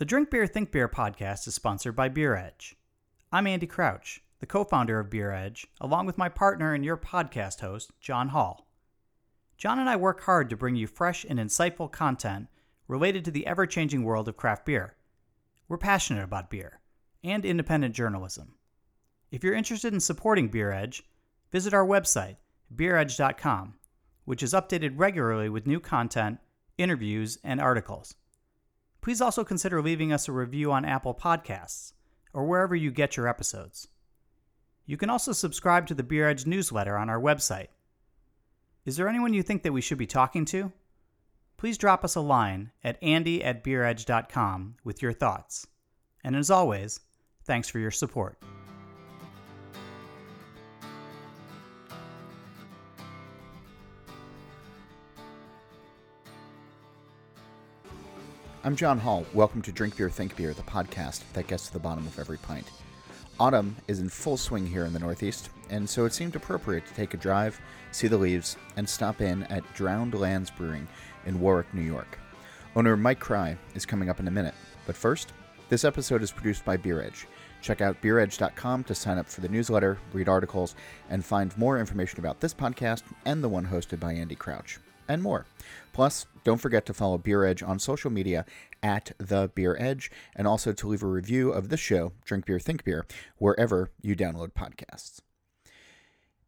The Drink Beer Think Beer podcast is sponsored by Beer Edge. I'm Andy Crouch, the co founder of Beer Edge, along with my partner and your podcast host, John Holl. John and I work hard to bring you fresh and insightful content related to the ever changing world of craft beer. We're passionate about beer and independent journalism. If you're interested in supporting Beer Edge, visit our website, beeredge.com, which is updated regularly with new content, interviews, and articles. Please also consider leaving us a review on Apple Podcasts or wherever you get your episodes. You can also subscribe to the Beer Edge newsletter on our website. Is there anyone you think that we should be talking to? Please drop us a line at andy at beeredge.com with your thoughts. And as always, thanks for your support. I'm John Holl. Welcome to Drink Beer, Think Beer, the podcast that gets to the bottom of every pint. Autumn is in full swing here in the Northeast, and so it seemed appropriate to take a drive, see the leaves, and stop in at Drowned Lands Brewing in Warwick, New York. Owner Mike Kraai is coming up in a minute, but first, this episode is produced by Beer Edge. Check out beeredge.com to sign up for the newsletter, read articles, and find more information about this podcast and the one hosted by Andy Crouch and more. Plus, don't forget to follow Beer Edge on social media at The Beer Edge, and also to leave a review of this show, Drink Beer, Think Beer, wherever you download podcasts.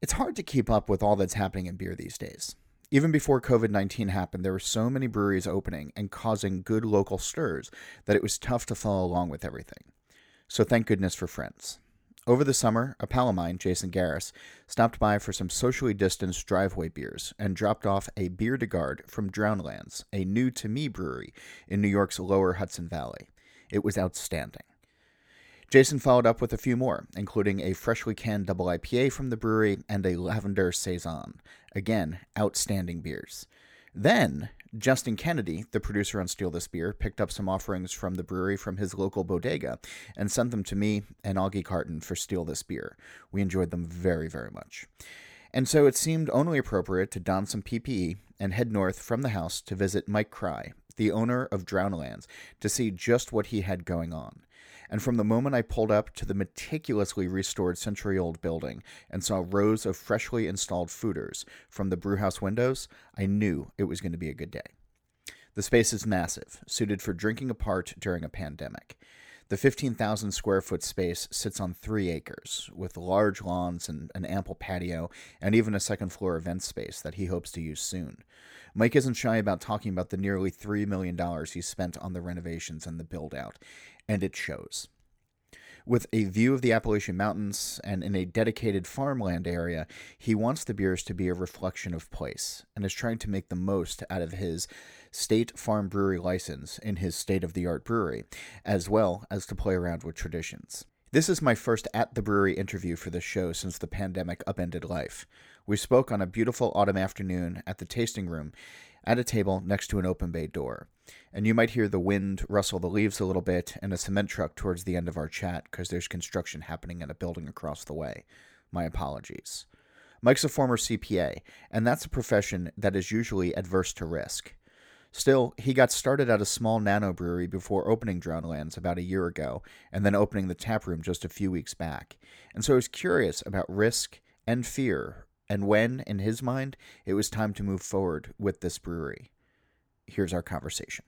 It's hard to keep up with all that's happening in beer these days. Even before COVID 19 happened, there were so many breweries opening and causing good local stirs that it was tough to follow along with everything. So thank goodness for friends. Over the summer, a pal of mine, Jason Garris, stopped by for some socially distanced driveway beers and dropped off a Bière de Garde from Drowned Lands, a new to me brewery in New York's lower Hudson Valley. It was outstanding. Jason followed up with a few more, including a freshly canned double IPA from the brewery and a lavender saison. Again, outstanding beers. Then, Justin Kennedy, the producer on Steal This Beer, picked up some offerings from the brewery from his local bodega and sent them to me and Augie Carton for Steal This Beer. We enjoyed them very, very much. And so it seemed only appropriate to don some PPE and head north from the house to visit Mike Kraai, the owner of Drowned Lands, to see just what he had going on and from the moment I pulled up to the meticulously restored century old building and saw rows of freshly installed foeders from the brewhouse windows, I knew it was going to be a good day. The space is massive, suited for drinking apart during a pandemic. The 15,000 square foot space sits on three acres, with large lawns and an ample patio, and even a second floor event space that he hopes to use soon. Mike isn't shy about talking about the nearly $3 million he spent on the renovations and the build out, and it shows. With a view of the Appalachian Mountains and in a dedicated farmland area, he wants the beers to be a reflection of place and is trying to make the most out of his state farm brewery license in his state of the art brewery, as well as to play around with traditions. This is my first at the brewery interview for the show since the pandemic upended life. We spoke on a beautiful autumn afternoon at the tasting room at a table next to an open bay door. And you might hear the wind rustle the leaves a little bit and a cement truck towards the end of our chat because there's construction happening in a building across the way. My apologies. Mike's a former CPA, and that's a profession that is usually adverse to risk. Still, he got started at a small nano brewery before opening Drowned Lands about a year ago, and then opening the tap room just a few weeks back. And so I was curious about risk and fear and when, in his mind, it was time to move forward with this brewery. Here's our conversation.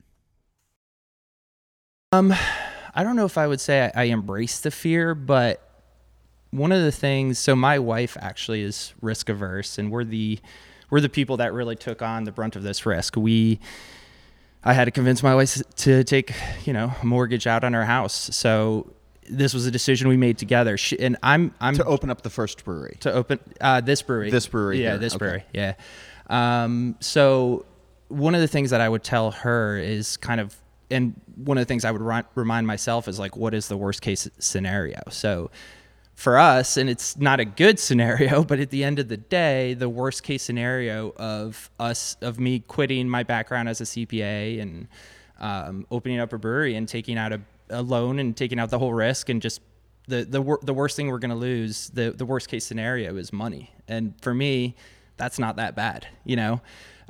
Um, I don't know if I would say I, I embrace the fear, but one of the things. So my wife actually is risk averse, and we're the we're the people that really took on the brunt of this risk. We I had to convince my wife to take, you know, a mortgage out on our house. So this was a decision we made together. She, and I'm I'm to open up the first brewery. To open uh, this brewery. This brewery. Yeah, here. this okay. brewery. Yeah. Um, so one of the things that I would tell her is kind of, and one of the things I would ri- remind myself is like, what is the worst case scenario? So for us, and it's not a good scenario, but at the end of the day, the worst case scenario of us, of me quitting my background as a CPA and um, opening up a brewery and taking out a a loan and taking out the whole risk and just the the wor- the worst thing we're going to lose the the worst case scenario is money. And for me that's not that bad you know?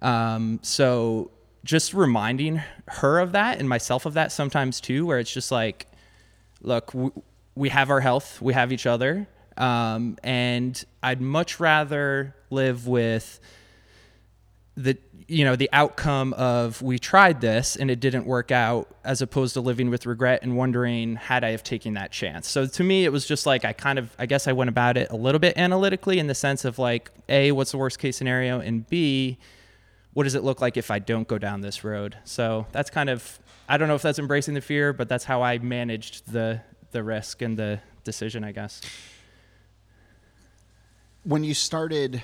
Um, so just reminding her of that and myself of that sometimes too, where it's just like, look, w- we have our health, we have each other, um, and I'd much rather live with the you know the outcome of we tried this and it didn't work out as opposed to living with regret and wondering had i have taken that chance? So to me it was just like i kind of i guess i went about it a little bit analytically in the sense of like a what's the worst case scenario? And b what does it look like if i don't go down this road? So that's kind of i don't know if that's embracing the fear but that's how i managed the the risk and the decision i guess when you started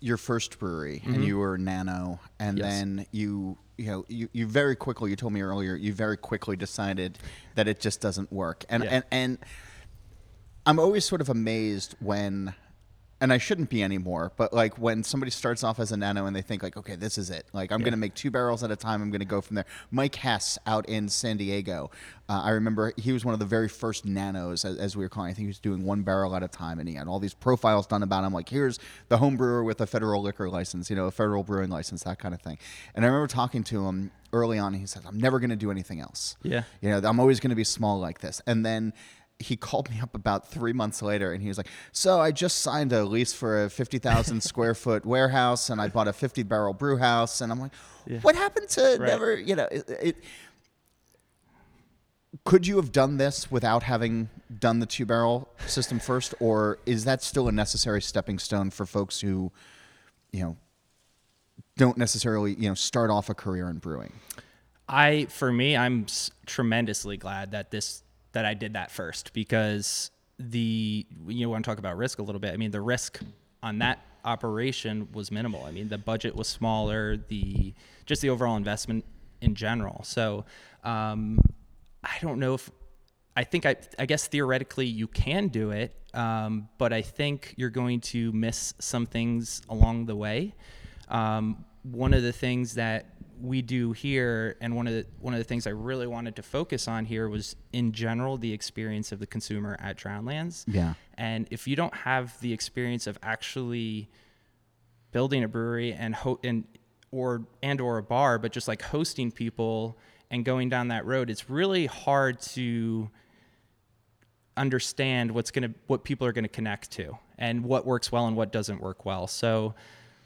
your first brewery Mm-hmm. and you were nano and Yes. then you you know you, you very quickly you told me earlier you very quickly decided that it just doesn't work and Yeah. and and i'm always sort of amazed when and I shouldn't be anymore, but like when somebody starts off as a nano and they think like, okay, this is it. Like I'm Yeah. going to make two barrels at a time. I'm going to go from there. Mike Hess out in San Diego, uh, I remember he was one of the very first nanos, as, as we were calling. I think he was doing one barrel at a time, and he had all these profiles done about him. Like here's the home brewer with a federal liquor license, you know, a federal brewing license, that kind of thing. And I remember talking to him early on. And he said, "I'm never going to do anything else. Yeah. you know, I'm always going to be small like this." And then he called me up about three months later and he was like, So I just signed a lease for a 50,000 square foot warehouse and I bought a 50 barrel brew house. And I'm like, What happened to Right. never, you know, it, it, could you have done this without having done the two barrel system first? Or is that still a necessary stepping stone for folks who, you know, don't necessarily, you know, start off a career in brewing? I for me, I'm s- tremendously glad that this that I did that first because the you want to talk about risk a little bit. I mean, the risk on that operation was minimal. I mean, the budget was smaller, the just the overall investment in general. So, um, I don't know if I think I I guess theoretically you can do it, um, but I think you're going to miss some things along the way. Um, one of the things that we do here, and one of the one of the things I really wanted to focus on here was in general the experience of the consumer at Drowned Lands. Yeah. And if you don't have the experience of actually building a brewery and ho- and or and or a bar, but just like hosting people and going down that road, it's really hard to understand what's gonna what people are gonna connect to and what works well and what doesn't work well. So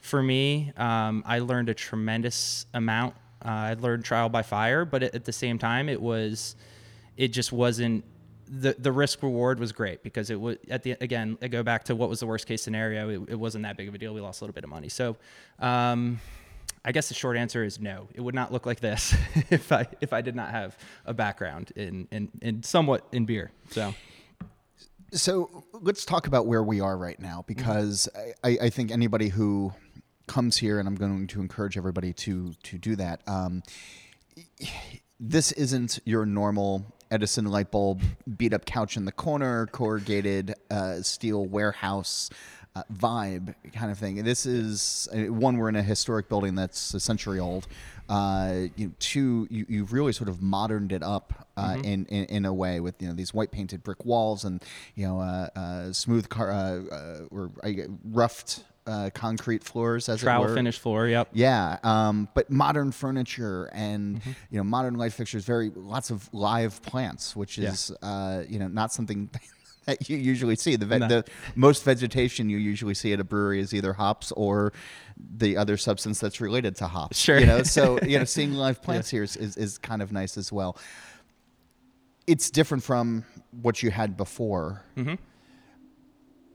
for me, um, I learned a tremendous amount. Uh, I learned trial by fire, but at, at the same time, it was it just wasn't the the risk reward was great because it was at the again I go back to what was the worst case scenario. It, it wasn't that big of a deal. We lost a little bit of money. So. Um, I guess the short answer is no. It would not look like this if I if I did not have a background in in, in somewhat in beer. So So let's talk about where we are right now because I, I think anybody who comes here, and I'm going to encourage everybody to to do that. Um, this isn't your normal Edison light bulb, beat up couch in the corner, corrugated uh, steel warehouse. Uh, vibe kind of thing. This is uh, one. We're in a historic building that's a century old. Uh, you know, two, you, you've really sort of moderned it up uh, in, in in a way with you know these white painted brick walls and you know uh, uh, smooth car uh, uh, or roughed uh, concrete floors as trowel it were. finish floor. Yep. Yeah, um, but modern furniture and Mm-hmm. you know modern light fixtures, very lots of live plants, which Yeah. is uh, you know not something that you usually see. The, ve- No. the most vegetation you usually see at a brewery is either hops or the other substance that's related to hops. Sure. you know. So you know, seeing live plants here is, is is kind of nice as well. It's different from what you had before. Mm-hmm.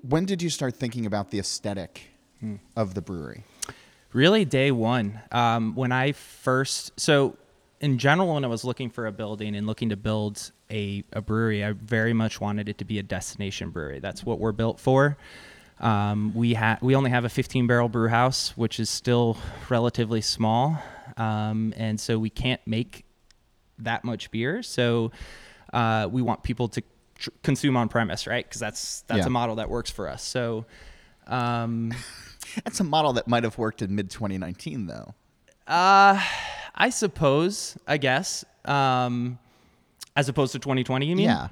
When did you start thinking about the aesthetic Hmm. of the brewery? Really, day one. Um, when I first, so in general, when I was looking for a building and looking to build a, a brewery, I very much wanted it to be a destination brewery. That's what we're built for. Um, we ha- we only have a 15 barrel brew house, which is still relatively small, um, and so we can't make that much beer. So uh, we want people to tr- consume on premise, right? Because that's that's Yeah. a model that works for us. So. Um, That's a model that might have worked in mid 2019, though. Uh, I suppose, I guess. Um, as opposed to 2020, you mean? Yeah.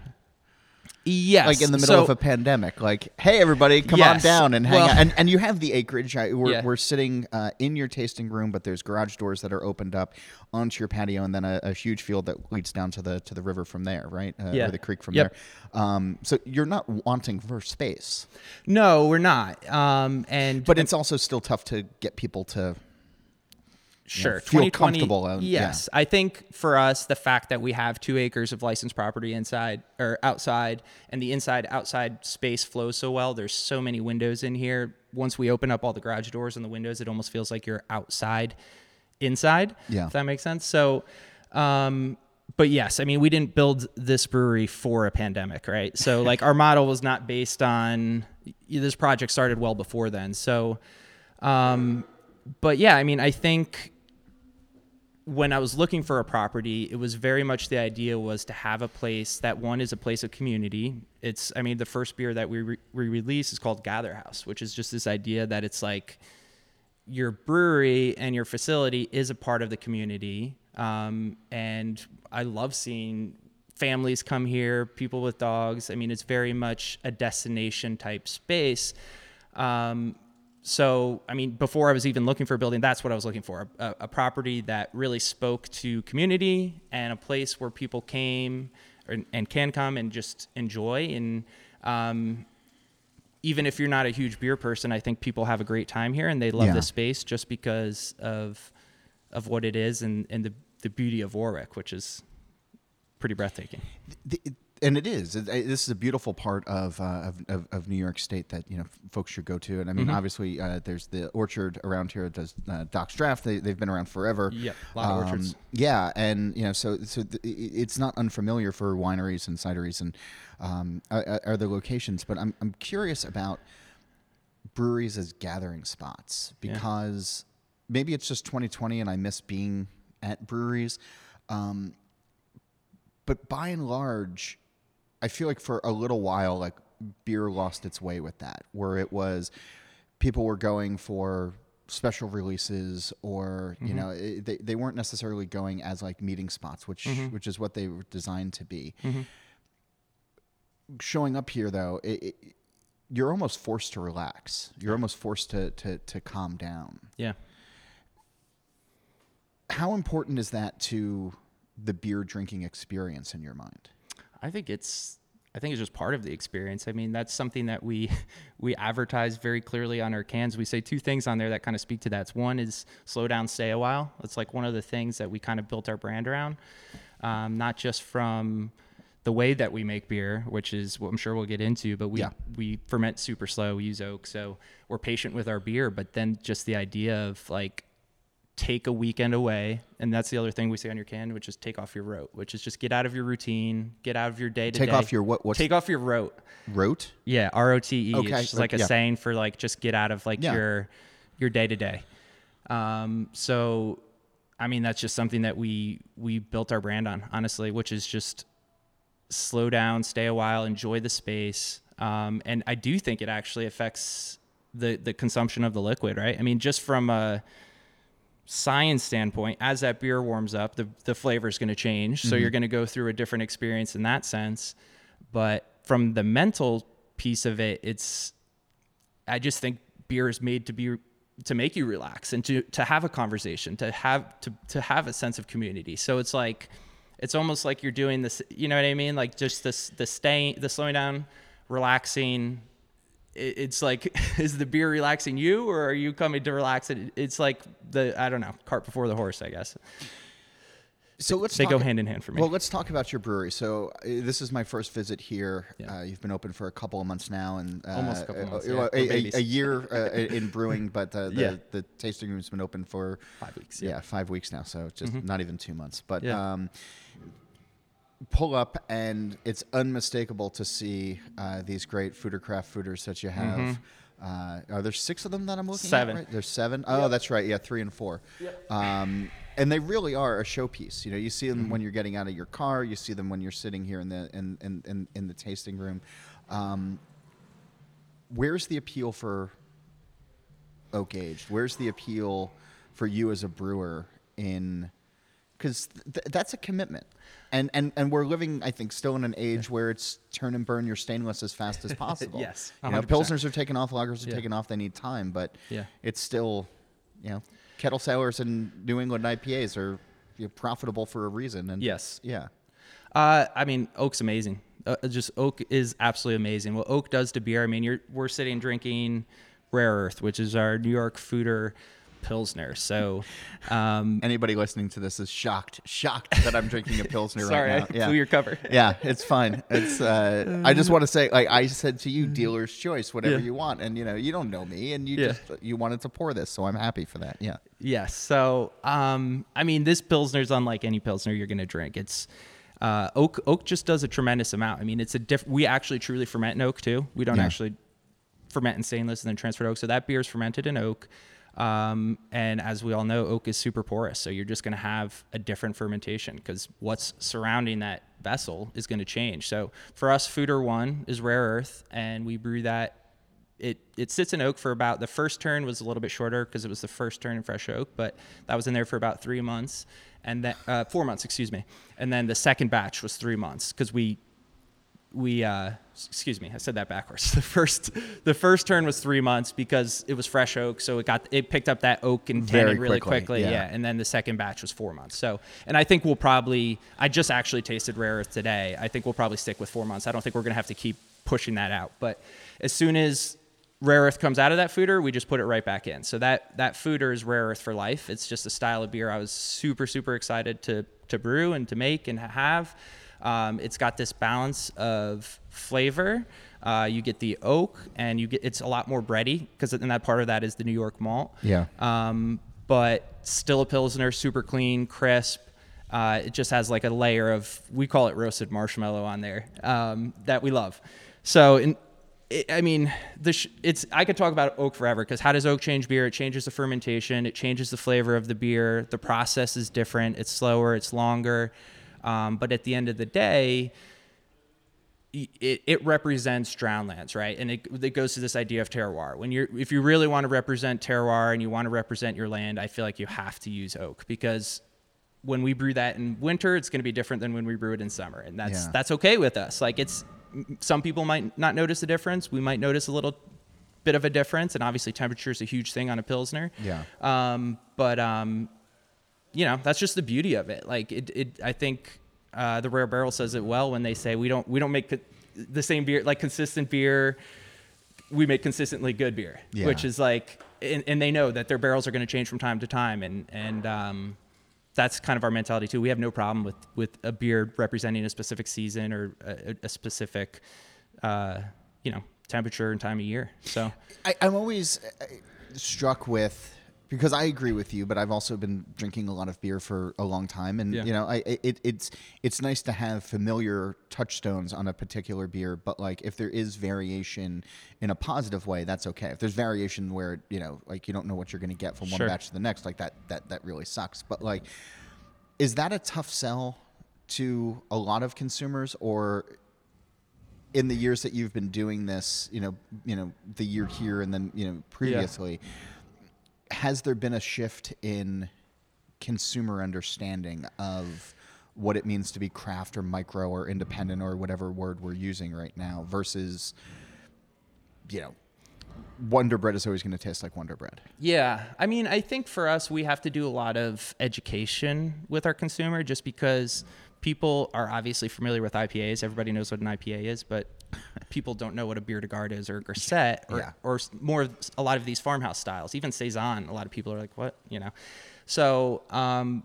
Yes. like in the middle so- of a pandemic. Like, hey, everybody, come on down and hang Well- out. And, and you have the acreage. I, we're, Yeah. we're sitting uh, in your tasting room, but there's garage doors that are opened up onto your patio, and then a, a huge field that leads down to the to the river from there, right? Uh, Yeah. Or the creek from Yep. there. Um, so you're not wanting for space, No, we're not. Um, and but it's also still tough to get people to. Sure feel 2020 comfortable, yeah. yes. I think for us the fact that we have two acres of licensed property inside or outside and the inside outside space flows so well there's so many windows in here. Once we open up all the garage doors and the windows it almost feels like you're outside inside Yeah. if that makes sense. So um but yes i mean we didn't build this brewery for a pandemic right? So like our model was not based on this project started well before then. So um but yeah i mean i think when I was looking for a property, it was very much the idea was to have a place that one is a place of community. It's, I mean, the first beer that we re- we release is called Gather House, which is just this idea that it's like your brewery and your facility is a part of the community. Um, and I love seeing families come here, people with dogs. I mean, it's very much a destination type space. Um, so, I mean, before I was even looking for a building, that's what I was looking for a, a property that really spoke to community and a place where people came or, and can come and just enjoy. And um, even if you're not a huge beer person, I think people have a great time here and they love Yeah. the space just because of of what it is and, and the, the beauty of Warwick, which is pretty breathtaking. The, and it is. It, it- this is a beautiful part of, uh, of, of New York State that you know folks should go to. And I Mm-hmm. mean, obviously, uh, there's the orchard around here. Does uh, Doc's Draft? They they've been around forever. Yeah, a lot of orchards. Yeah, and you know, so so th- it's not unfamiliar for wineries and cideries and um, other locations. But I'm I'm curious about breweries as gathering spots Yeah. because maybe it's just 2020 and I miss being at breweries. Um, but by and large, I feel like for a little while, like beer lost its way with that, where it was people were going for special releases or you mm-hmm. know it, they, they weren't necessarily going as like meeting spots which mm-hmm. which is what they were designed to be. Mm-hmm. Showing up here though it, it, you're almost forced to relax. You're almost forced to, to to calm down. Yeah. how important is that to the beer drinking experience in your mind I think it's I think it's just part of the experience. I mean, that's something that we we advertise very clearly on our cans. We say two things on there that kind of speak to that. One is slow down, stay a while. It's like one of the things that we kind of built our brand around, um, not just from the way that we make beer, which is what I'm sure we'll get into, but we Yeah. we ferment super slow, we use oak, so we're patient with our beer. But then just the idea of like take a weekend away and that's the other thing we say on your can which is take off your rote which is just get out of your routine get out of your day to day. Take off your what- what's- take off your rote rote yeah r-o-t-e Okay, it's like a yeah. saying for like just get out of like Yeah. your your day to day um so i mean that's just something that we we built our brand on honestly which is just slow down stay a while enjoy the space um and i do think it actually affects the the consumption of the liquid right i mean just from a science standpoint, as that beer warms up, the, the flavor is going to change. So mm-hmm. you're going to go through a different experience in that sense. But from the mental piece of it, it's, I just think beer is made to be, to make you relax and to, to have a conversation, to have, to, to have a sense of community. So it's like, it's almost like you're doing this, you know what I mean? Like just this, the staying, the slowing down, relaxing, it's like is the beer relaxing you or are you coming to relax it it's like the i don't know cart before the horse i guess so let's they talk, go hand in hand for me Well, let's talk about your brewery. So uh, this is my first visit here. Yeah. Uh, you've been open for a couple of months now, and uh, Almost a couple of months, uh, yeah. a, a- a year uh, in brewing, but uh, the Yeah. the tasting room's been open for Five weeks, Yeah. Mm-hmm. five weeks now. So just not even two months. But um, pull up, and it's unmistakable to see uh, these great foeder craft foeders that you have. Uh, are there six of them that I'm looking Mm-hmm. Seven. at? Right? There's seven. Oh, that's right. Yeah, three and four. Um, and they really are a showpiece. You know, you see them Mm-hmm. when you're getting out of your car. You see them when you're sitting here in the in in, in, in the tasting room. Um, where's the appeal for oak aged? Where's the appeal for you as a brewer in? Because th- that's a commitment. And, and and we're living, I think, still in an age where it's turn and burn your stainless as fast as possible. Yes, you know, 100%. pilsners are taking off, lagers are Yeah. taking off. They need time, but Yeah. it's still, you know, kettle sours and New England IPAs are you know, profitable for a reason. And Yes. yeah, Uh, I mean, oak's amazing. Uh, just oak is absolutely amazing. What oak does to beer, I mean, you're we're sitting drinking Rare Earth, which is our New York Foeder Pilsner. So, um, anybody listening to this is shocked, shocked that I'm drinking a pilsner sorry, right now. I blew your cover. yeah, it's fine. It's. Uh, I just want to say, like I said to you, dealer's choice, whatever Mm-hmm. Yeah. you want, and you know, you don't know me, and you Yeah. just you wanted to pour this, so I'm happy for that. Yeah. Yes. So, um, I mean, this pilsner is unlike any pilsner you're going to drink. It's uh, oak. Oak just does a tremendous amount. I mean, it's a diff. We actually truly ferment in oak too. We don't Yeah. actually ferment in stainless and then transfer to oak. So that beer is fermented in oak. Um, and as we all know, oak is super porous. So you're just going to have a different fermentation because what's surrounding that vessel is going to change. So for us, Foeder One is rare earth, and we brew that it it sits in oak for about the first turn was a little bit shorter because it was the first turn in fresh oak, but that was in there for about three months, and then uh, four months, excuse me, and then the second batch was three months because we we uh, excuse me, I said that backwards. The first the first turn was three months because it was fresh oak, so it got it picked up that oak and tannin really quickly, quickly, yeah. yeah. And then the second batch was four months. So, and I think we'll probably I just actually tasted rare earth today. I think we'll probably stick with four months. I don't think we're gonna have to keep pushing that out, but as soon as rare earth comes out of that foeder, we just put it right back in. So that that foeder is rare earth for life. It's just a style of beer I was super super excited to to brew and to make and have. Um, it's got this balance of flavor. Uh, you get the oak, and you get it's a lot more bready because and that part of that is the New York malt. Yeah. Um, but still a pilsner, super clean, crisp. Uh, it just has like a layer of we call it roasted marshmallow on there um, that we love. So in, it, I mean, the sh- it's I could talk about oak forever because how does oak change beer? It changes the fermentation, it changes the flavor of the beer. The process is different. It's slower, it's longer, um, but at the end of the day, it, it represents Drowned Lands, right? And it, it goes to this idea of terroir. When you're, if you really want to represent terroir and you want to represent your land, I feel like you have to use oak because when we brew that in winter, it's going to be different than when we brew it in summer, and that's Yeah. that's okay with us. Like it's, some people might not notice the difference. We might notice a little bit of a difference, and obviously temperature is a huge thing on a pilsner. Yeah. Um, but um, you know, that's just the beauty of it. Like it, it I think uh, the Rare Barrel says it well when they say we don't we don't make co- the same beer like consistent beer. We make consistently good beer, Yeah. which is like, and, and they know that their barrels are going to change from time to time, and and um, that's kind of our mentality too. We have no problem with with a beer representing a specific season or a, a specific, uh, you know, temperature and time of year. So I, I'm always uh, struck with because I agree with you, but I've also been drinking a lot of beer for a long time, and Yeah. you know, I it, it's it's nice to have familiar touchstones on a particular beer, but like if there is variation in a positive way, that's okay. If there's variation where you know, like you don't know what you're going to get from one Sure. batch to the next, like that that that really sucks. But like, is that a tough sell to a lot of consumers, or in the years that you've been doing this, you know, you know, the year here and then, you know, previously, has there been a shift in consumer understanding of what it means to be craft or micro or independent or whatever word we're using right now versus, you know, Wonder Bread is always going to taste like Wonder Bread. Yeah, I mean, I think for us, we have to do a lot of education with our consumer, just because people are obviously familiar with IPAs. Everybody knows what an IPA is, but people don't know what a bière de garde is or a grisette or, Yeah. or more a lot of these farmhouse styles. Even saison, a lot of people are like, "What?" You know. So um,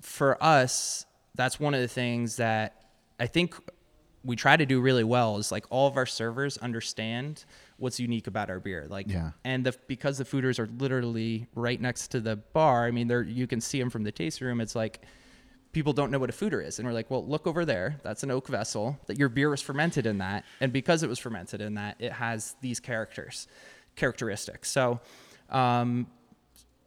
for us, that's one of the things that I think we try to do really well is like all of our servers understand what's unique about our beer. Like, Yeah. and the because the foeders are literally right next to the bar. I mean, they're you can see them from the tasting room. It's like people don't know what a foeder is, and we're like, well, look over there. That's an oak vessel. That your beer was fermented in that, and because it was fermented in that, it has these characters, characteristics. So. Um,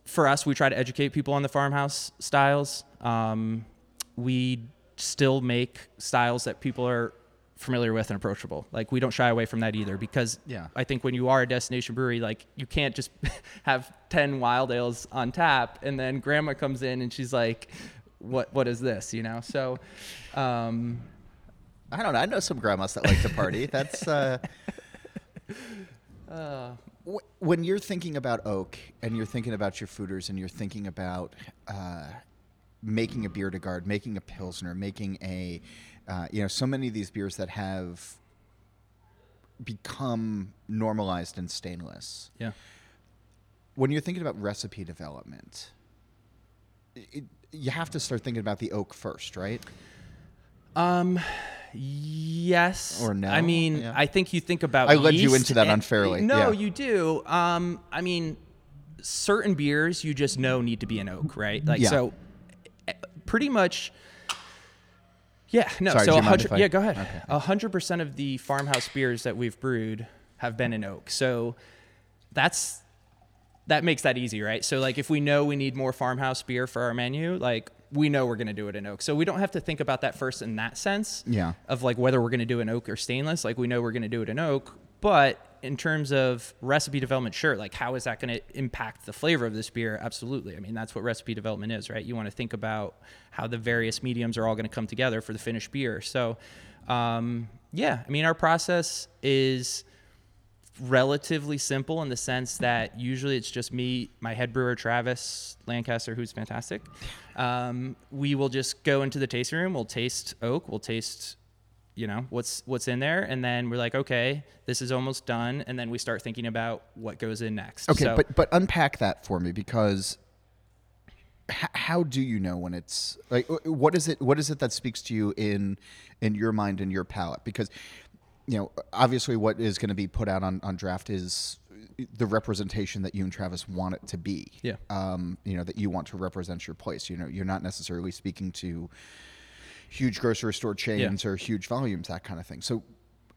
for us, we try to educate people on the farmhouse styles. Um, we still make styles that people are familiar with and approachable. Like we don't shy away from that either because Yeah. I think when you are a destination brewery, like you can't just have 10 wild ales on tap and then grandma comes in and she's like, what what is this? You know. So, um, I don't know. I know some grandmas that like to party. That's uh, wh- when you're thinking about oak and you're thinking about your foeders and you're thinking about uh, making a bière de garde, making a pilsner, making a uh, you know so many of these beers that have become normalized in stainless. yeah. When you're thinking about recipe development, it, you have to start thinking about the oak first, right? Um, yes. Or no? I mean, Yeah. I think you think about. I led you into that unfairly, No, yeah. you do. Um, I mean, certain beers you just know need to be an oak, right? Like Yeah. so, eh, pretty much. Yeah. No. Sorry, so a hundred. I- Yeah. Go ahead. A hundred percent of the farmhouse beers that we've brewed have been in oak. So that's that makes that easy, right? So like if we know we need more farmhouse beer for our menu, like we know we're going to do it in oak. So we don't have to think about that first in that sense. Yeah. Of like whether we're going to do an oak or stainless, like we know we're going to do it in oak, but in terms of recipe development, sure, like how is that going to impact the flavor of this beer? Absolutely. I mean, that's what recipe development is, right? You want to think about how the various mediums are all going to come together for the finished beer. So, um, yeah, I mean, our process is relatively simple in the sense that usually it's just me, my head brewer Travis Lancaster, who's fantastic. Um, we will just go into the tasting room. We'll taste oak. We'll taste, you know, what's what's in there, and then we're like, okay, this is almost done, and then we start thinking about what goes in next. Okay, So- but but unpack that for me because h- how do you know when it's like what is it what is it that speaks to you in in your mind and your palate because you know obviously what is going to be put out on on draft is the representation that you and Travis want it to be. Yeah. Um, you know that you want to represent your place. You know, you're not necessarily speaking to huge grocery store chains or huge volumes, that kind of thing. So,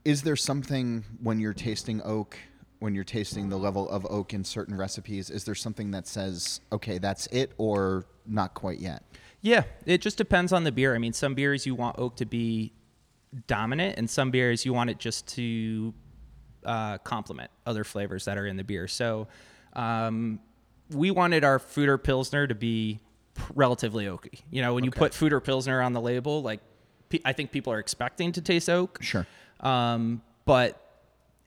is there something when you're tasting oak, when you're tasting the level of oak in certain recipes, is there something that says, okay, that's it, or not quite yet? Yeah, it just depends on the beer. I mean, some beers you want oak to be dominant, and some beers you want it just to uh, complement other flavors that are in the beer. So, um, we wanted our Foeder Pilsner to be relatively oaky. You know, when you put Foeder Pilsner on the label, like I think people are expecting to taste oak. Sure. Um, but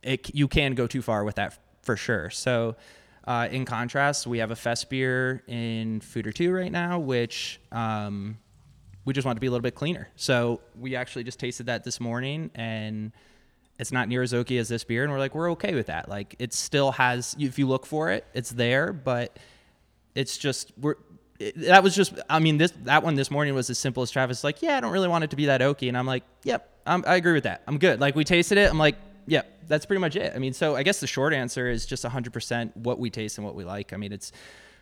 it, you can go too far with that for sure. So, uh, in contrast, we have a fest beer in Foeder 2 right now, which um, we just want to be a little bit cleaner. So, we actually just tasted that this morning and it's not near as oaky as this beer. And we're like, we're okay with that. Like, it still has, if you look for it, it's there, but it's just, we're, that was just, I mean, this, that one this morning was as simple as Travis, like, yeah, I don't really want it to be that oaky. And I'm like, yep, I'm, I agree with that. I'm good. Like, we tasted it. I'm like, yep, that's pretty much it. I mean, so I guess the short answer is just 100% what we taste and what we like. I mean, it's,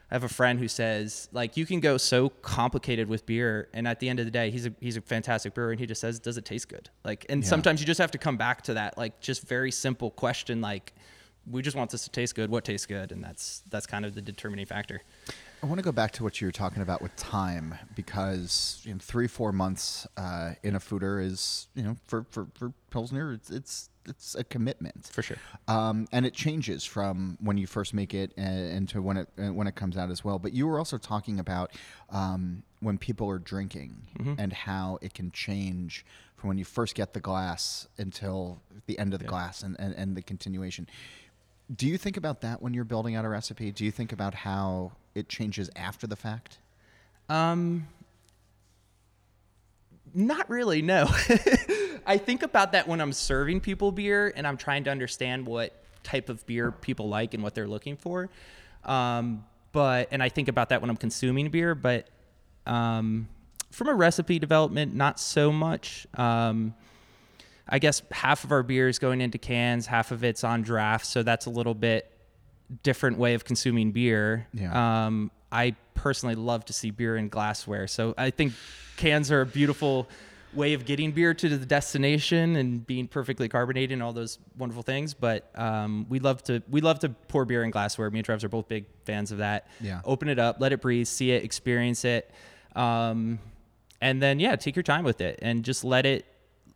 I have a friend who says like you can go so complicated with beer, and at the end of the day, he's a he's a fantastic brewer, and he just says, does it taste good? Like, and sometimes you just have to come back to that like just very simple question, like we just want this to taste good. What tastes good? And that's that's kind of the determining factor. I want to go back to what you were talking about with time because you know, three, four months uh, in a foeder is, you know, for, for, for Pilsner, it's, it's, it's a commitment. For sure. Um, and it changes from when you first make it and, and to when it uh, when it comes out as well. But you were also talking about um, when people are drinking and how it can change from when you first get the glass until the end of the glass and, and, and the continuation. Do you think about that when you're building out a recipe? Do you think about how it changes after the fact? Um, not really. No, I think about that when I'm serving people beer and I'm trying to understand what type of beer people like and what they're looking for. Um, but and I think about that when I'm consuming beer, but um, from a recipe development, not so much. Um, I guess half of our beer is going into cans, half of it's on draft, so that's a little bit different way of consuming beer. Yeah. Um, I personally love to see beer in glassware, so I think cans are a beautiful way of getting beer to the destination and being perfectly carbonated and all those wonderful things. But um, we love to we love to pour beer in glassware. Me and Travis are both big fans of that. Yeah. Open it up, let it breathe, see it, experience it, um, and then yeah, take your time with it and just let it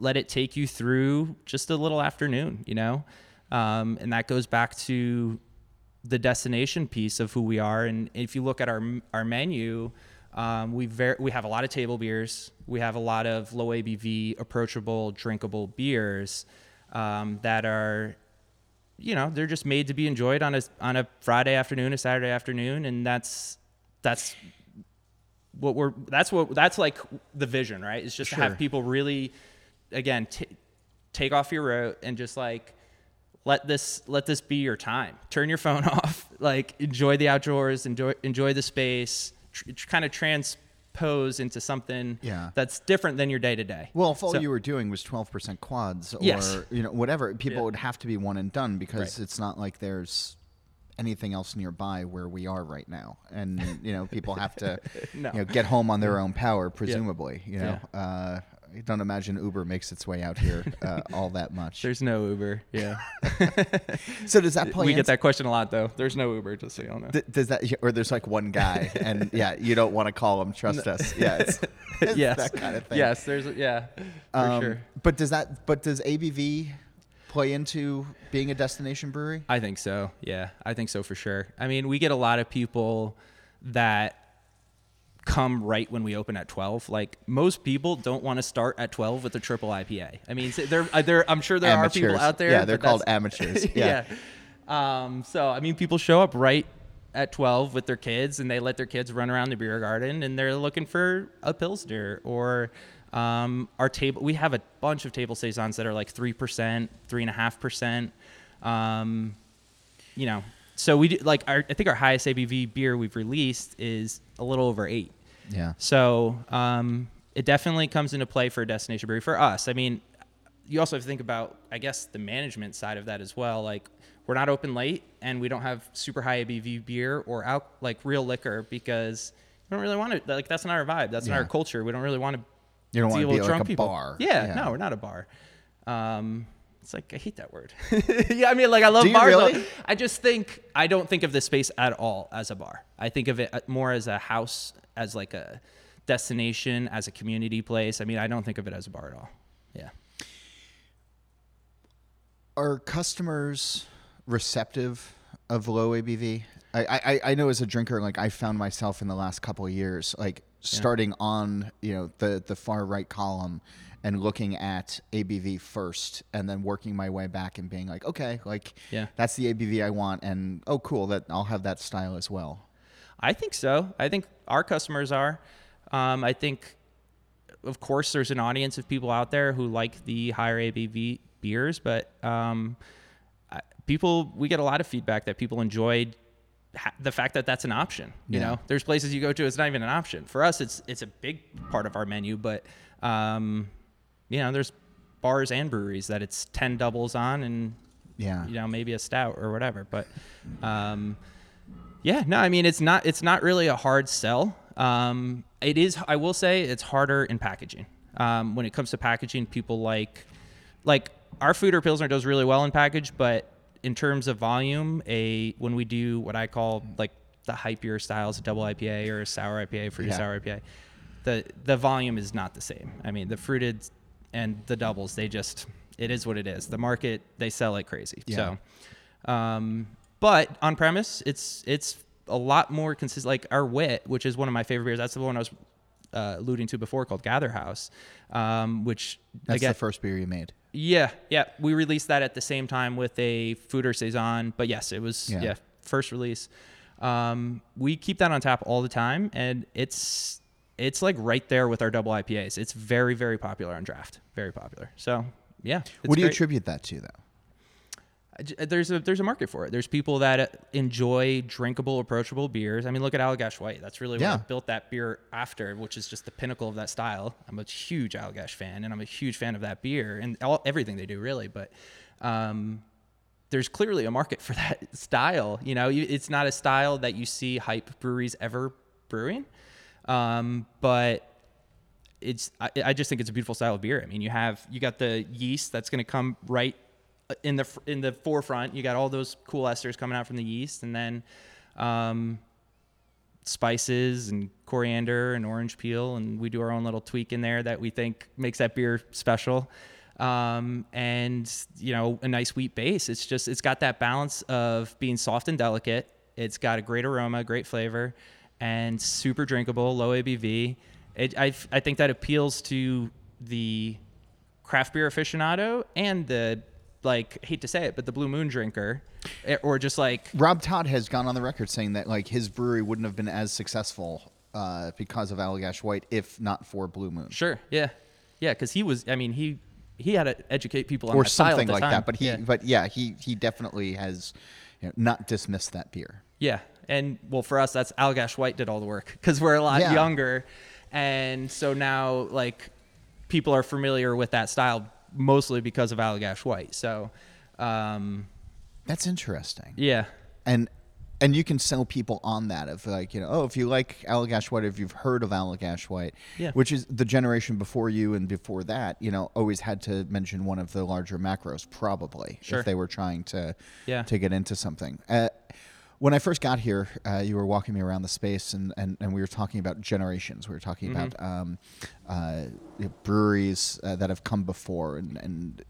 let it take you through just a little afternoon, you know? Um, and that goes back to the destination piece of who we are. And if you look at our, our menu, Um, we ver- we have a lot of table beers. We have a lot of low ABV, approachable, drinkable beers um, that are, you know, they're just made to be enjoyed on a on a Friday afternoon, a Saturday afternoon, and that's that's what we're that's what that's like the vision, right? It's just to have people really, again, t- take off your route and just like let this let this be your time. Turn your phone off. Like enjoy the outdoors. Enjoy enjoy the space. Tr- kind of transpose into something Yeah. that's different than your day to day. Well, if all So- you were doing was 12% quads or Yes. you know whatever, people Yeah. would have to be one and done because Right. it's not like there's anything else nearby where we are right now. And you know, people have to No. you know, get home on their own power presumably, you know. Yeah. Uh I don't imagine Uber makes its way out here uh, all that much. There's no Uber. Yeah, so does that play we get that question a lot though. There's no Uber, just so you all know. Th- does that or there's like one guy and yeah you don't want to call him trust us yeah it's, it's yes, that kind of thing Yes, there's yeah, for Um, sure. but does that but does abv play into being a destination brewery I think so. Yeah, I think so for sure. I mean, we get a lot of people that come right when we open at 12. Like most people don't want to start at 12 with a triple IPA. I mean, there, uh, there, I'm sure there are people out there. yeah they're called amateurs yeah, yeah. Um, so I mean, people show up right at 12 with their kids, and they let their kids run around the beer garden, and they're looking for a pilsner or um, our table. We have a bunch of table saisons that are like three percent, three and a half percent. Um, you know, so we do, like our, I think our highest ABV beer we've released is a little over eight. Yeah So um, it definitely comes into play for a destination brewery for us. I mean, you also have to think about, I guess, the management side of that as well. Like, we're not open late, and we don't have super high ABV beer or out like real liquor because we don't really want to. Like, that's not our vibe. That's not our culture. We don't really want to. You don't wanna deal be with like drunk a people. bar. Yeah, Yeah. no, we're not a bar. Um, it's like I hate that word. yeah, I mean, like I love bars. really? I just think I don't think of this space at all as a bar. I think of it uh, more as a house, as like a destination, as a community place. I mean, I don't think of it as a bar at all. Yeah. are customers receptive of low ABV? I, I, I know as a drinker, like I found myself in the last couple of years, like starting on you know the the far right column and looking at ABV first, and then working my way back and being like, okay, like Yeah. that's the ABV I want, and oh cool, that I'll have that style as well. I think so. I think our customers are. Um, I think, of course, there's an audience of people out there who like the higher ABV beers, but um, people, we get a lot of feedback that people enjoyed ha- the fact that that's an option. You Yeah. know, there's places you go to, it's not even an option. For us, it's it's a big part of our menu, but um, you know, there's bars and breweries that it's ten doubles on and Yeah. you know maybe a stout or whatever but um yeah no i mean it's not it's not really a hard sell um it is i will say it's harder in packaging um when it comes to packaging people like like our foeder pilsner does really well in package but in terms of volume a when we do what i call like the hypier styles a double ipa or a sour ipa fruity Yeah. sour ipa the the volume is not the same i mean the fruited and the doubles they just it is what it is the market they sell like crazy Yeah. so um but on premise it's it's a lot more consistent like our wit which is one of my favorite beers that's the one i was uh, alluding to before called gather house um which That's again the first beer you made. yeah, yeah. We released that at the same time with a Foeder Saison, but yes, it was Yeah. yeah, first release. Um, we keep that on tap all the time, and it's it's like right there with our double IPAs. It's very very popular on draft, very popular. So yeah, it's what do you great. attribute that to, though? There's a there's a market for it. There's people that uh, enjoy drinkable, approachable beers. I mean, look at Allagash White. That's really Yeah. what I built that beer after, which is just the pinnacle of that style. I'm a huge Allagash fan, and I'm a huge fan of that beer and all, everything they do, really. But um, there's clearly a market for that style. You know, it's not a style that you see hype breweries ever brewing, um, but it's I, I just think it's a beautiful style of beer. I mean, you have you got the yeast that's going to come right in the in the forefront. You got all those cool esters coming out from the yeast, and then um, spices and coriander and orange peel, and we do our own little tweak in there that we think makes that beer special. Um, and you know, a nice wheat base. It's just it's got that balance of being soft and delicate. It's got a great aroma, great flavor, and super drinkable, low ABV. It, I, I think that appeals to the craft beer aficionado and the like hate to say it, but the Blue Moon drinker, eh, or just like Rob Tod has gone on the record saying that like his brewery wouldn't have been as successful uh, because of Allagash White if not for Blue Moon. sure, yeah, yeah, because he was. I mean, he he had to educate people on or that style at something the like time. that. But he, yeah. but yeah, he he definitely has you know, not dismissed that beer. Yeah, and well, for us, that's Allagash White did all the work because we're a lot Yeah. younger, and so now like people are familiar with that style mostly because of Allagash White. So, um, That's interesting. yeah, and and you can sell people on that of like you know oh if you like Allagash White if you've heard of Allagash White Yeah. which is the generation before you and before that you know always had to mention one of the larger macros probably Sure. if they were trying to Yeah. to get into something uh, when I first got here, uh, you were walking me around the space, and, and, and we were talking about generations. We were talking Mm-hmm. about um, uh, breweries uh, that have come before, and, and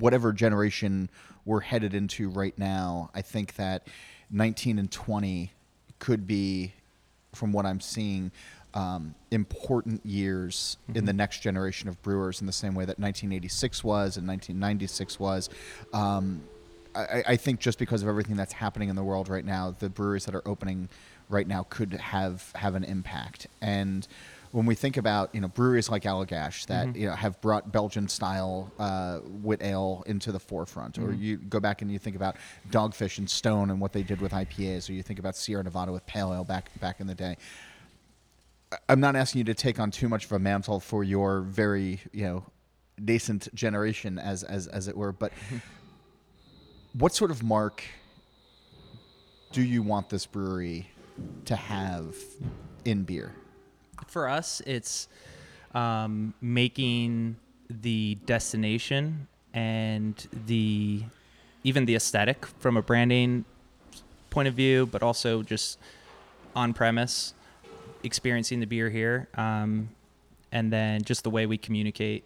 whatever generation we're headed into right now. I think that 19 and 20 could be, from what I'm seeing, um, important years in the next generation of brewers, in the same way that 1986 was and 1996 was. Um, I, I think just because of everything that's happening in the world right now, the breweries that are opening right now could have have an impact. And when we think about you know breweries like Allagash that you know have brought Belgian style uh, wit ale into the forefront, or you go back and you think about Dogfish and Stone and what they did with IPAs, or you think about Sierra Nevada with Pale Ale back back in the day. I'm not asking you to take on too much of a mantle for your very you know nascent generation as as as it were, but what sort of mark do you want this brewery to have in beer? for us, it's um, making the destination and the even the aesthetic from a branding point of view, but also just on premise, experiencing the beer here, um, and then just the way we communicate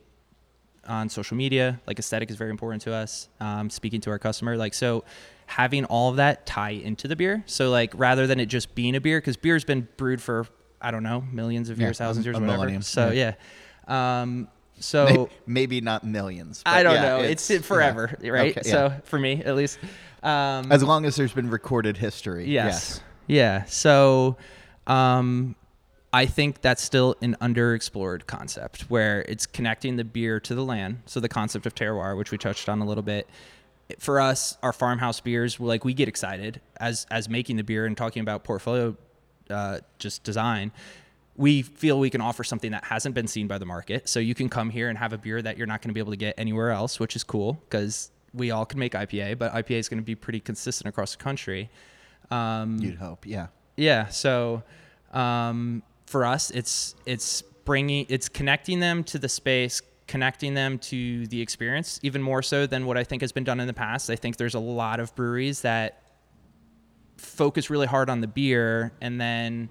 on social media. Like aesthetic is very important to us. Um, speaking to our customer, like so, having all of that tie into the beer. So like rather than it just being a beer, because beer's been brewed for I don't know millions of Yeah, years, thousands a- of years, whatever. millennium, So yeah. Um, so Maybe not millions. I don't yeah, know. It's, it forever, yeah. right? Okay, So for me, at least. Um, as long as there's been recorded history. Yes. Yeah. So um, I think that's still an underexplored concept where it's connecting the beer to the land. So the concept of terroir, which we touched on a little bit. For us, our farmhouse beers, like we get excited as as making the beer and talking about portfolio, uh, just design. We feel we can offer something that hasn't been seen by the market. So you can come here and have a beer that you're not going to be able to get anywhere else, which is cool because we all can make IPA, but IPA is going to be pretty consistent across the country. Um, You'd hope. Yeah. yeah. So um, for us, it's it's bringing it's connecting them to the space, connecting them to the experience, even more so than what I think has been done in the past. I think there's a lot of breweries that focus really hard on the beer and then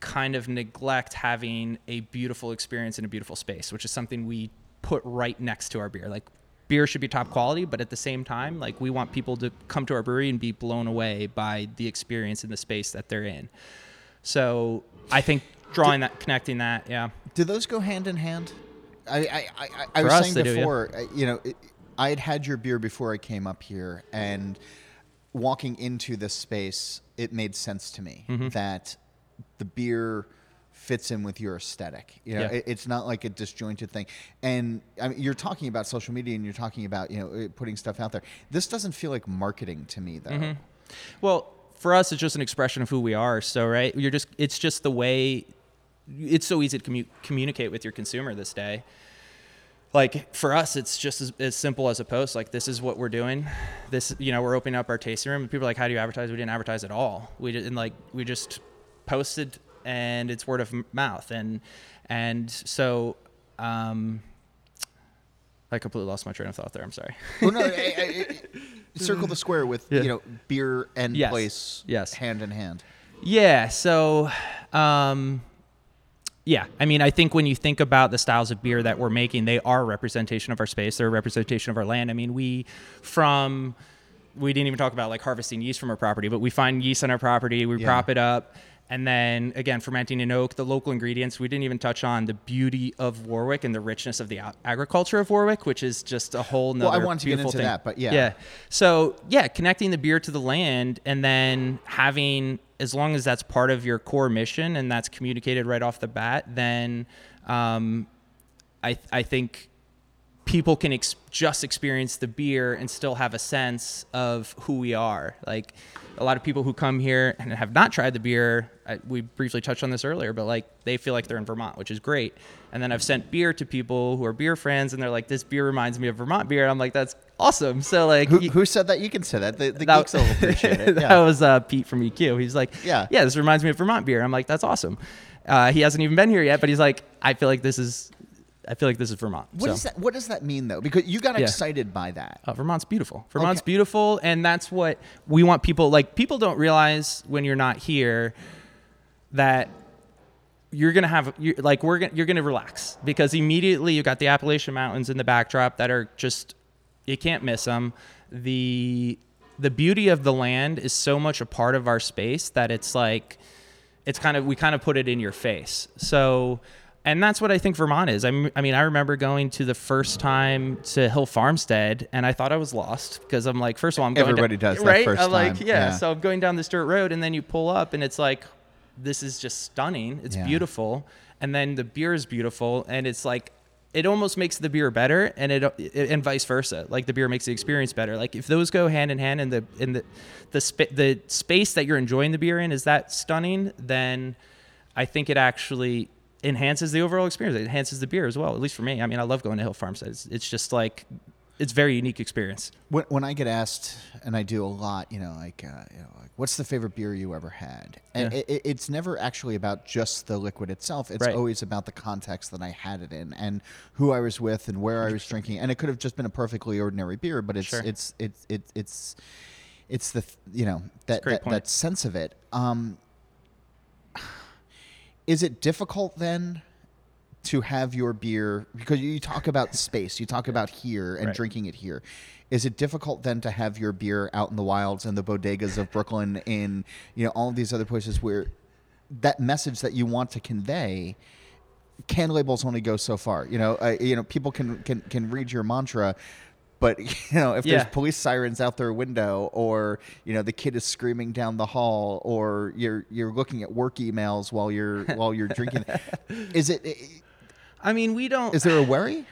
kind of neglect having a beautiful experience in a beautiful space, which is something we put right next to our beer. Like beer should be top quality, but at the same time, like we want people to come to our brewery and be blown away by the experience in the space that they're in. So I think drawing that, connecting that, yeah. Do those go hand in hand? I I, I, I- was us, saying they do, yeah. before, uh, you know, it, I had had your beer before I came up here, and walking into this space, it made sense to me Mm-hmm. that the beer fits in with your aesthetic. You know, Yeah. it, it's not like a disjointed thing. And I mean, you're talking about social media, and you're talking about you know uh, putting stuff out there. This doesn't feel like marketing to me, though. Mm-hmm. Well, for us, it's just an expression of who we are. So, right, you're just, it's just the way, it's so easy to commu- communicate with your consumer this day. Like for us, it's just as, as simple as a post. Like this is what we're doing. This, you know, we're opening up our tasting room. And people are like, "How do you advertise?" We didn't advertise at all. We did, and like we just posted, and it's word of mouth. And and so, um, I completely lost my train of thought there. I'm sorry. well, no, I, I, I- circle the square with Yeah. you know beer and Yes. place Yes. hand in hand. Yeah. So, um, yeah. I mean, I think when you think about the styles of beer that we're making, they are a representation of our space. They're a representation of our land. I mean, we from we didn't even talk about like harvesting yeast from our property, but we find yeast on our property, we Yeah. prop it up, and then again, fermenting in oak, the local ingredients. We didn't even touch on the beauty of Warwick and the richness of the agriculture of Warwick, which is just a whole nother I wanted to get into thing. that, but yeah. Yeah. So yeah, connecting the beer to the land and then having as long as that's part of your core mission and that's communicated right off the bat, then um, I I think people can ex- just experience the beer and still have a sense of who we are. Like a lot of people who come here and have not tried the beer, I, we briefly touched on this earlier, but like they feel like they're in Vermont, which is great. And then I've sent beer to people who are beer friends, and they're like, "This beer reminds me of Vermont beer." And I'm like, "That's awesome." So like, Who, you- who said that? You can say that. The, the that- geeks will appreciate it. that was uh, Pete from EQ. He's like, Yeah. yeah, this reminds me of Vermont beer. I'm like, that's awesome. Uh, he hasn't even been here yet, but he's like, I feel like this is, I feel like this is Vermont. What so. does that? What does that mean though? Because you got Yeah. excited by that. Uh, Vermont's beautiful. Vermont's Okay. beautiful, and that's what we want people like. People don't realize when you're not here that you're gonna have you're, like we're gonna, you're gonna relax because immediately you got the Appalachian Mountains in the backdrop that are just you can't miss them. The the beauty of the land is so much a part of our space that it's like it's kind of we kind of put it in your face. So and that's what I think Vermont is. I mean, I mean, I remember going to the first time to Hill Farmstead, and I thought I was lost because I'm like, first of all, I'm going Everybody down, does that right? first I'm like, time, yeah. yeah. So I'm going down this dirt road, and then you pull up, and it's like, this is just stunning. It's Yeah. beautiful, and then the beer is beautiful, and it's like. It almost makes the beer better, and it, it and vice versa. Like the beer makes the experience better. Like if those go hand in hand, and the in the the spa- the space that you're enjoying the beer in is that stunning, then I think it actually enhances the overall experience. It enhances the beer as well. At least for me. I mean, I love going to Hill Farmstead. It's, it's just like it's very unique experience. When, when I get asked, and I do a lot, you know, like, uh, you know, like, what's the favorite beer you ever had? And Yeah. it, it- it's never actually about just the liquid itself. It's Right. always about the context that I had it in, and who I was with, and where I was drinking. And it could have just been a perfectly ordinary beer, but it's Sure. it's it's it's it's it's the you know that that, that sense of it. Um, is it difficult then? to have your beer because you talk about space, you talk about here and Right. drinking it here. Is it difficult then to have your beer out in the wilds and the bodegas of Brooklyn in you know all of these other places where that message that you want to convey can labels only go so far. You know, uh, you know people can can can read your mantra but you know, if Yeah. there's police sirens out their window, or you know the kid is screaming down the hall, or you're you're looking at work emails while you're while you're drinking, is it I mean, we don't. is there a worry?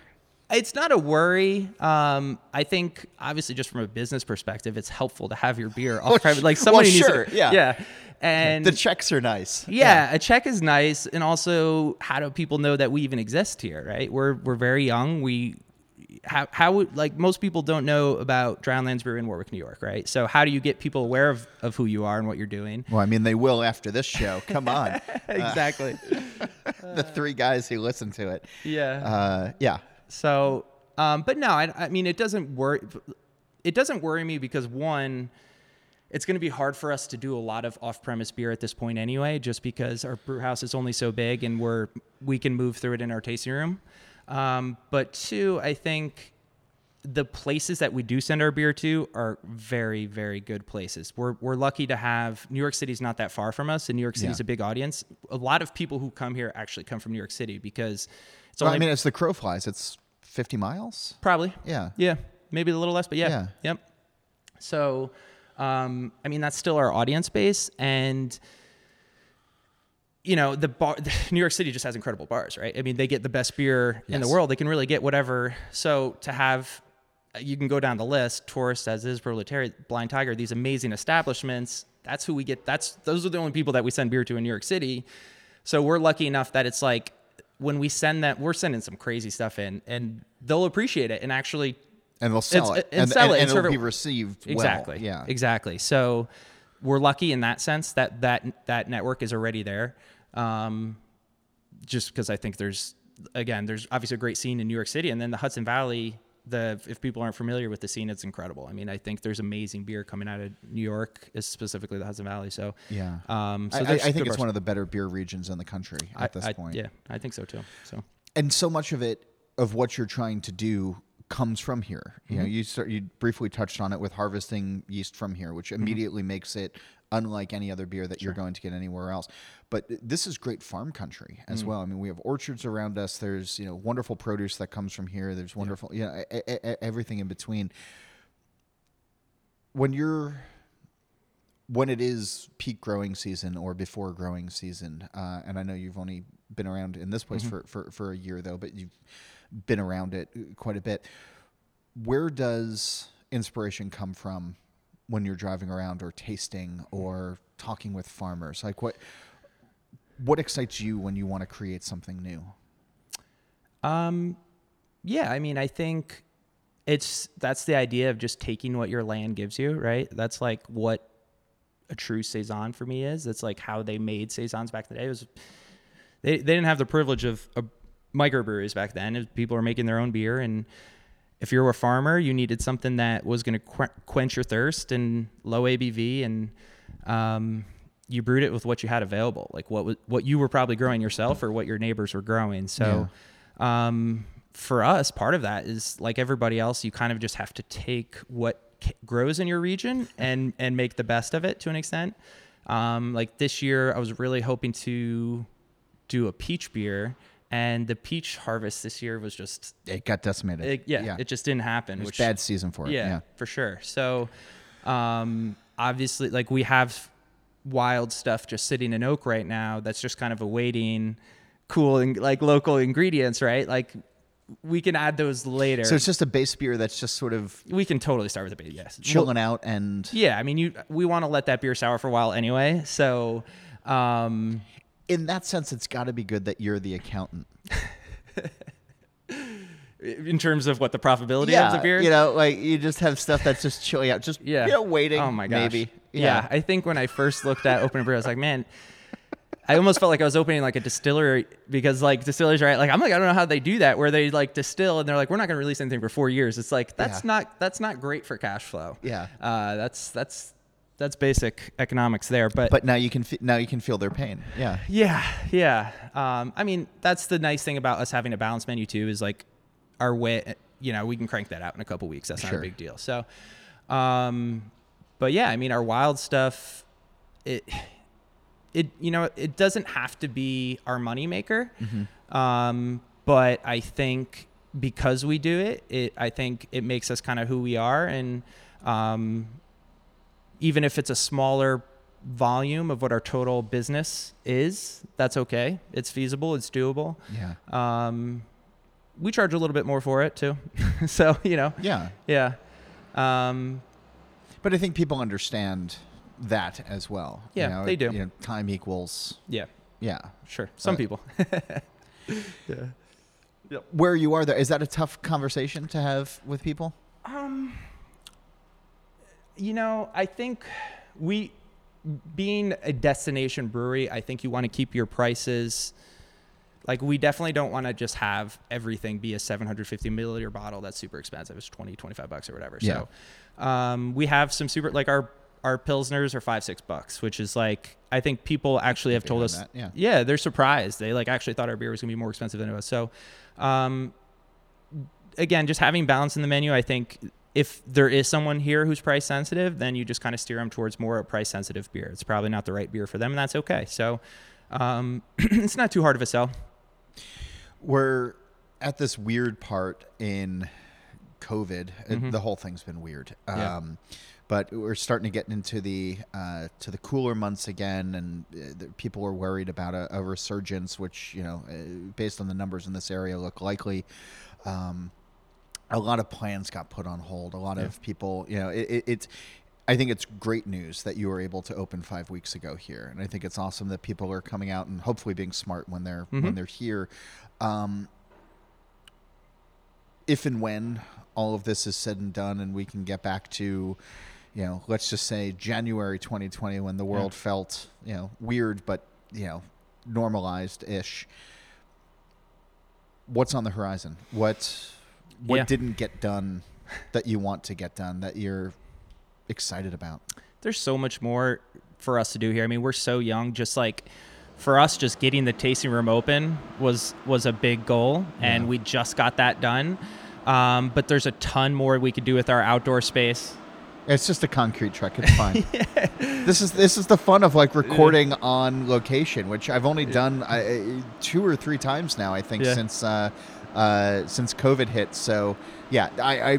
It's not a worry. Um, I think obviously just from a business perspective, it's helpful to have your beer off private. Like well, somebody needs sure, to, yeah. yeah. And The checks are nice. yeah, a check is nice, and also how do people know that we even exist here? Right? We're we're very young. We how how would like most people don't know about Drowned Lands Brewery in Warwick, New York, right? So how do you get people aware of, of who you are and what you're doing? Well, I mean, they will after this show. Come on, exactly. the three guys who listen to it. Yeah. Uh, yeah. So, um, but no, I, I mean, it doesn't worry. It doesn't worry me because one, it's going to be hard for us to do a lot of off-premise beer at this point anyway, just because our brew house is only so big and we're we can move through it in our tasting room. Um, but two, I think the places that we do send our beer to are very, very good places. We're, we're lucky to have New York City's not that far from us, and New York City's Yeah. a big audience. A lot of people who come here actually come from New York City because it's Well, only I mean, as the crow flies, it's 50 miles. Probably. Yeah. Yeah. Maybe a little less, but yeah. Yeah. Yep. So, um, I mean, that's still our audience base. And, you know, the bar, New York City just has incredible bars, right? I mean, they get the best beer in the world. They can really get whatever. So to have, uh, you can go down the list, Tørst, as is Proletariat, Blind Tiger, these amazing establishments. That's who we get. That's, those are the only people that we send beer to in New York City. So we're lucky enough that it's like, when we send that, we're sending some crazy stuff in and they'll appreciate it and actually And they'll sell uh, it. and sell it and it'll serve it- be received well. exactly Yeah. exactly so we're lucky in that sense that that that network is already there um, just because i think there's again there's obviously a great scene in new york city and then the hudson valley the if people aren't familiar with the scene it's incredible i mean i think there's amazing beer coming out of new york specifically the hudson valley so Yeah. um so I, I, I think it's one of the better beer regions in the country at I- this point. yeah i think so too so and so much of it of what you're trying to do comes from here. You know, Mm-hmm. you start, you briefly touched on it with harvesting yeast from here, which immediately makes it unlike any other beer that you're going to get anywhere else. But this is great farm country as well. I mean, we have orchards around us. There's you know wonderful produce that comes from here. There's wonderful you know e- e- everything in between. When you're when it is peak growing season or before growing season, uh, and I know you've only been around in this place for, for, for a year though, but you've been around it quite a bit. Where does inspiration come from when you're driving around or tasting or talking with farmers? Like what what excites you when you want to create something new? Um, yeah, I mean, I think it's that's the idea of just taking what your land gives you, right? That's like what a true saison for me is. That's like how they made saisons back in the day. It was they they didn't have the privilege of, of microbreweries back then. People were making their own beer, and if you were a farmer, you needed something that was going to qu- quench your thirst and low ABV, and um, you brewed it with what you had available, like what was, what you were probably growing yourself or what your neighbors were growing. So, um, for us, part of that is like everybody else, you kind of just have to take what c- grows in your region and and make the best of it to an extent. Um, like this year, I was really hoping to do a peach beer, and the peach harvest this year was just It got decimated. it, yeah, it just didn't happen. it was which bad season for it. yeah, Yeah. for sure. So, um, obviously, like we have wild stuff just sitting in oak right now that's just kind of awaiting cool and like local ingredients, right? Like we can add those later. So it's just a base beer that's just sort of we can totally start with a base, yes. chilling out and Yeah, I mean, you we want to let that beer sour for a while anyway. So, um, in that sense it's got to be good that you're the accountant. in terms of what the profitability of the beer, You know, like you just have stuff that's just chilling out, just Yeah. you know, waiting. Oh my gosh. maybe. Yeah. I think when I first looked at opening beer, I was like, man, I almost felt like I was opening like a distillery because like distilleries, right? Like I'm like, I don't know how they do that where they like distill and they're like, we're not going to release anything for four years. It's like that's Yeah. not that's not great for cash flow. Yeah. Uh, that's that's that's basic economics there. But But now you can fe- now you can feel their pain. Yeah. yeah, yeah. Um, I mean, that's the nice thing about us having a balanced menu too is like our way. You know, we can crank that out in a couple weeks. That's not Sure. a big deal. So, um, but yeah, I mean, our wild stuff, it, it, you know, it doesn't have to be our moneymaker. Um, but I think because we do it, it, I think it makes us kind of who we are, and um, even if it's a smaller volume of what our total business is, that's okay. It's feasible. It's doable. Yeah. Um, we charge a little bit more for it too. so, you know, Yeah. yeah. Um, But I think people understand that as well. you Yeah, know, they do. You know, time equals yeah, yeah. sure. Some Uh, people. Where you are there, is that a tough conversation to have with people? Um, you know, I think we, being a destination brewery, I think you want to keep your prices. Like, we definitely don't want to just have everything be a 750 milliliter bottle that's super expensive. It's 20, 25 bucks or whatever. Yeah. So, um, we have some super, like, our, our Pilsners are five, six bucks, which is like, I think people actually have told us, that, yeah. yeah, they're surprised. They like actually thought our beer was gonna be more expensive than it was. So, um, again, just having balance in the menu, I think if there is someone here who's price sensitive, then you just kind of steer them towards more a price sensitive beer. It's probably not the right beer for them, and that's okay. So, um, it's not too hard of a sell. We're at this weird part in COVID. Uh, Mhm. The whole thing's been weird. Yeah. Um, but we're starting to get into the uh, to the cooler months again, and uh, people are worried about a, a resurgence, which you know, uh, based on the numbers in this area, look likely. Um, a lot of plans got put on hold. A lot Yeah. of people, you know, it, it, it's. I think it's great news that you were able to open five weeks ago here, and I think it's awesome that people are coming out and hopefully being smart when they're when Mhm. they're here. Um, if and when all of this is said and done, and we can get back to, you know, let's just say January 2020, when the world felt, you know, weird but you know, normalized ish. What's on the horizon? What what Yeah. didn't get done that you want to get done that you're excited about? There's so much more for us to do here. I mean, we're so young. Just like for us, just getting the tasting room open was was a big goal, and Yeah. we just got that done. Um, but there's a ton more we could do with our outdoor space. It's just a concrete truck. It's fine. This is this is the fun of like recording on location, which I've only done uh, two or three times now. I think Yeah. since uh, uh, since COVID hit. So yeah, I, I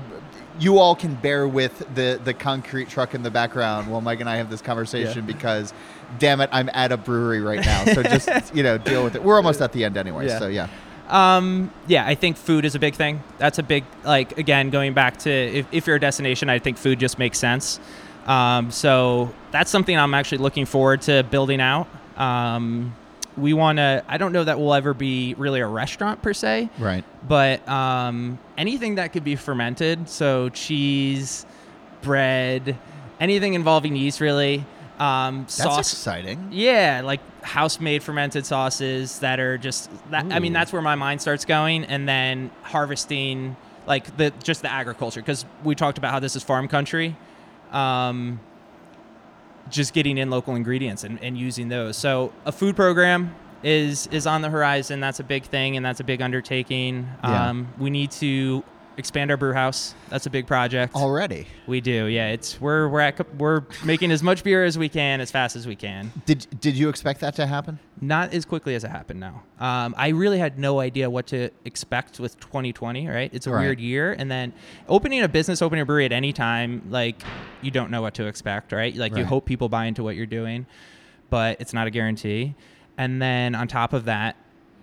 you all can bear with the the concrete truck in the background while Mike and I have this conversation because, damn it, I'm at a brewery right now. So just you know deal with it. We're almost at the end anyway. Yeah. So yeah. Um, yeah, I think food is a big thing. That's a big like again going back to if, if you're a destination, I think food just makes sense. Um, so that's something I'm actually looking forward to building out. Um, we want to. I don't know that we'll ever be really a restaurant per se, Right. but um, anything that could be fermented, so cheese, bread, anything involving yeast, really. Um, That's sauce, exciting. yeah, like house-made fermented sauces that are just that. I mean, that's where my mind starts going, and then harvesting like the just the agriculture because we talked about how this is farm country. Um, just getting in local ingredients and, and using those. So a food program is is on the horizon. That's a big thing, and that's a big undertaking. Yeah. Um, we need to expand our brew house. That's a big project. Already. We do, yeah. It's we're we're at, we're making as much beer as we can as fast as we can. Did did you expect that to happen? Not as quickly as it happened now. Um, I really had no idea what to expect with 2020. Right, it's a Right. weird year, and then opening a business, opening a brewery at any time, like you don't know what to expect. Right, like you hope people buy into what you're doing, but it's not a guarantee. And then on top of that,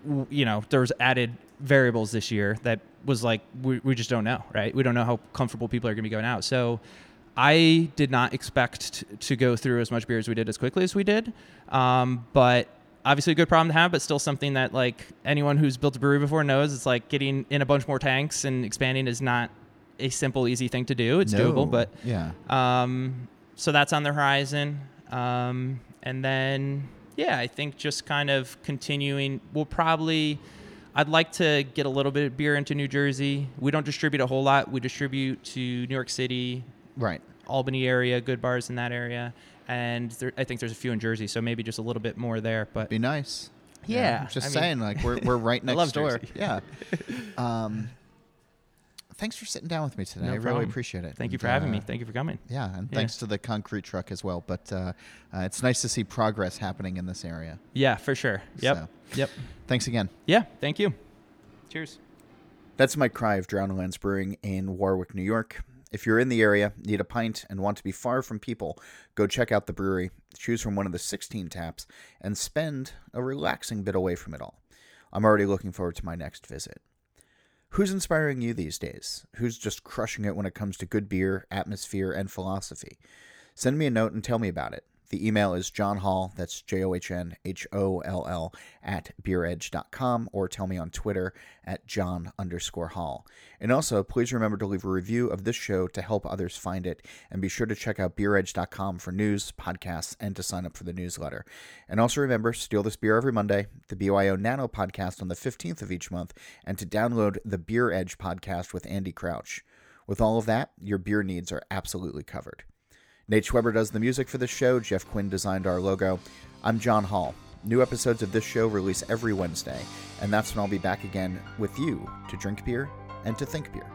w- you know, there was added variables this year that was like we, we just don't know. Right, we don't know how comfortable people are going to be going out. So. I did not expect to go through as much beer as we did as quickly as we did, um, but obviously a good problem to have, but still something that like anyone who's built a brewery before knows. It's like getting in a bunch more tanks and expanding is not a simple, easy thing to do. It's No. doable, but yeah. um, so that's on the horizon. Um, and then yeah, I think just kind of continuing. We'll probably. I'd like to get a little bit of beer into New Jersey. We don't distribute a whole lot. We distribute to New York City, Right. Albany area, good bars in that area, and there, I think there's a few in Jersey, so maybe just a little bit more there. But Be nice. Yeah, Just I mean- saying, like we're we're right next to Jersey. Yeah. Um, thanks for sitting down with me today. No I really appreciate it. thank you And, for having me. uh, Thank you for coming. Yeah, and Yeah. thanks to the concrete truck as well. But uh, uh, it's nice to see progress happening in this area. Yeah, for sure. Yep. So. Yep. Thanks again. Yeah. Thank you. Cheers. That's Mike Kraai of Drowned Lands Brewing in Warwick, New York. If you're in the area, need a pint, and want to be far from people, go check out the brewery, choose from one of the 16 taps, and spend a relaxing bit away from it all. I'm already looking forward to my next visit. Who's inspiring you these days? Who's just crushing it when it comes to good beer, atmosphere, and philosophy? Send me a note and tell me about it. The email is John Holl, that's J O H N H O L L, at beeredge.com, or tell me on Twitter at John underscore Holl. And also, please remember to leave a review of this show to help others find it, and be sure to check out beeredge.com for news, podcasts, and to sign up for the newsletter. And also remember, steal this beer every Monday, the BYO Nano podcast on the 15th of each month, and to download the Beer Edge podcast with Andy Crouch. With all of that, your beer needs are absolutely covered. Nate Schweber does the music for this show. Jeff Quinn designed our logo. I'm John Holl. New episodes of this show release every Wednesday, and that's when I'll be back again with you to drink beer and to think beer.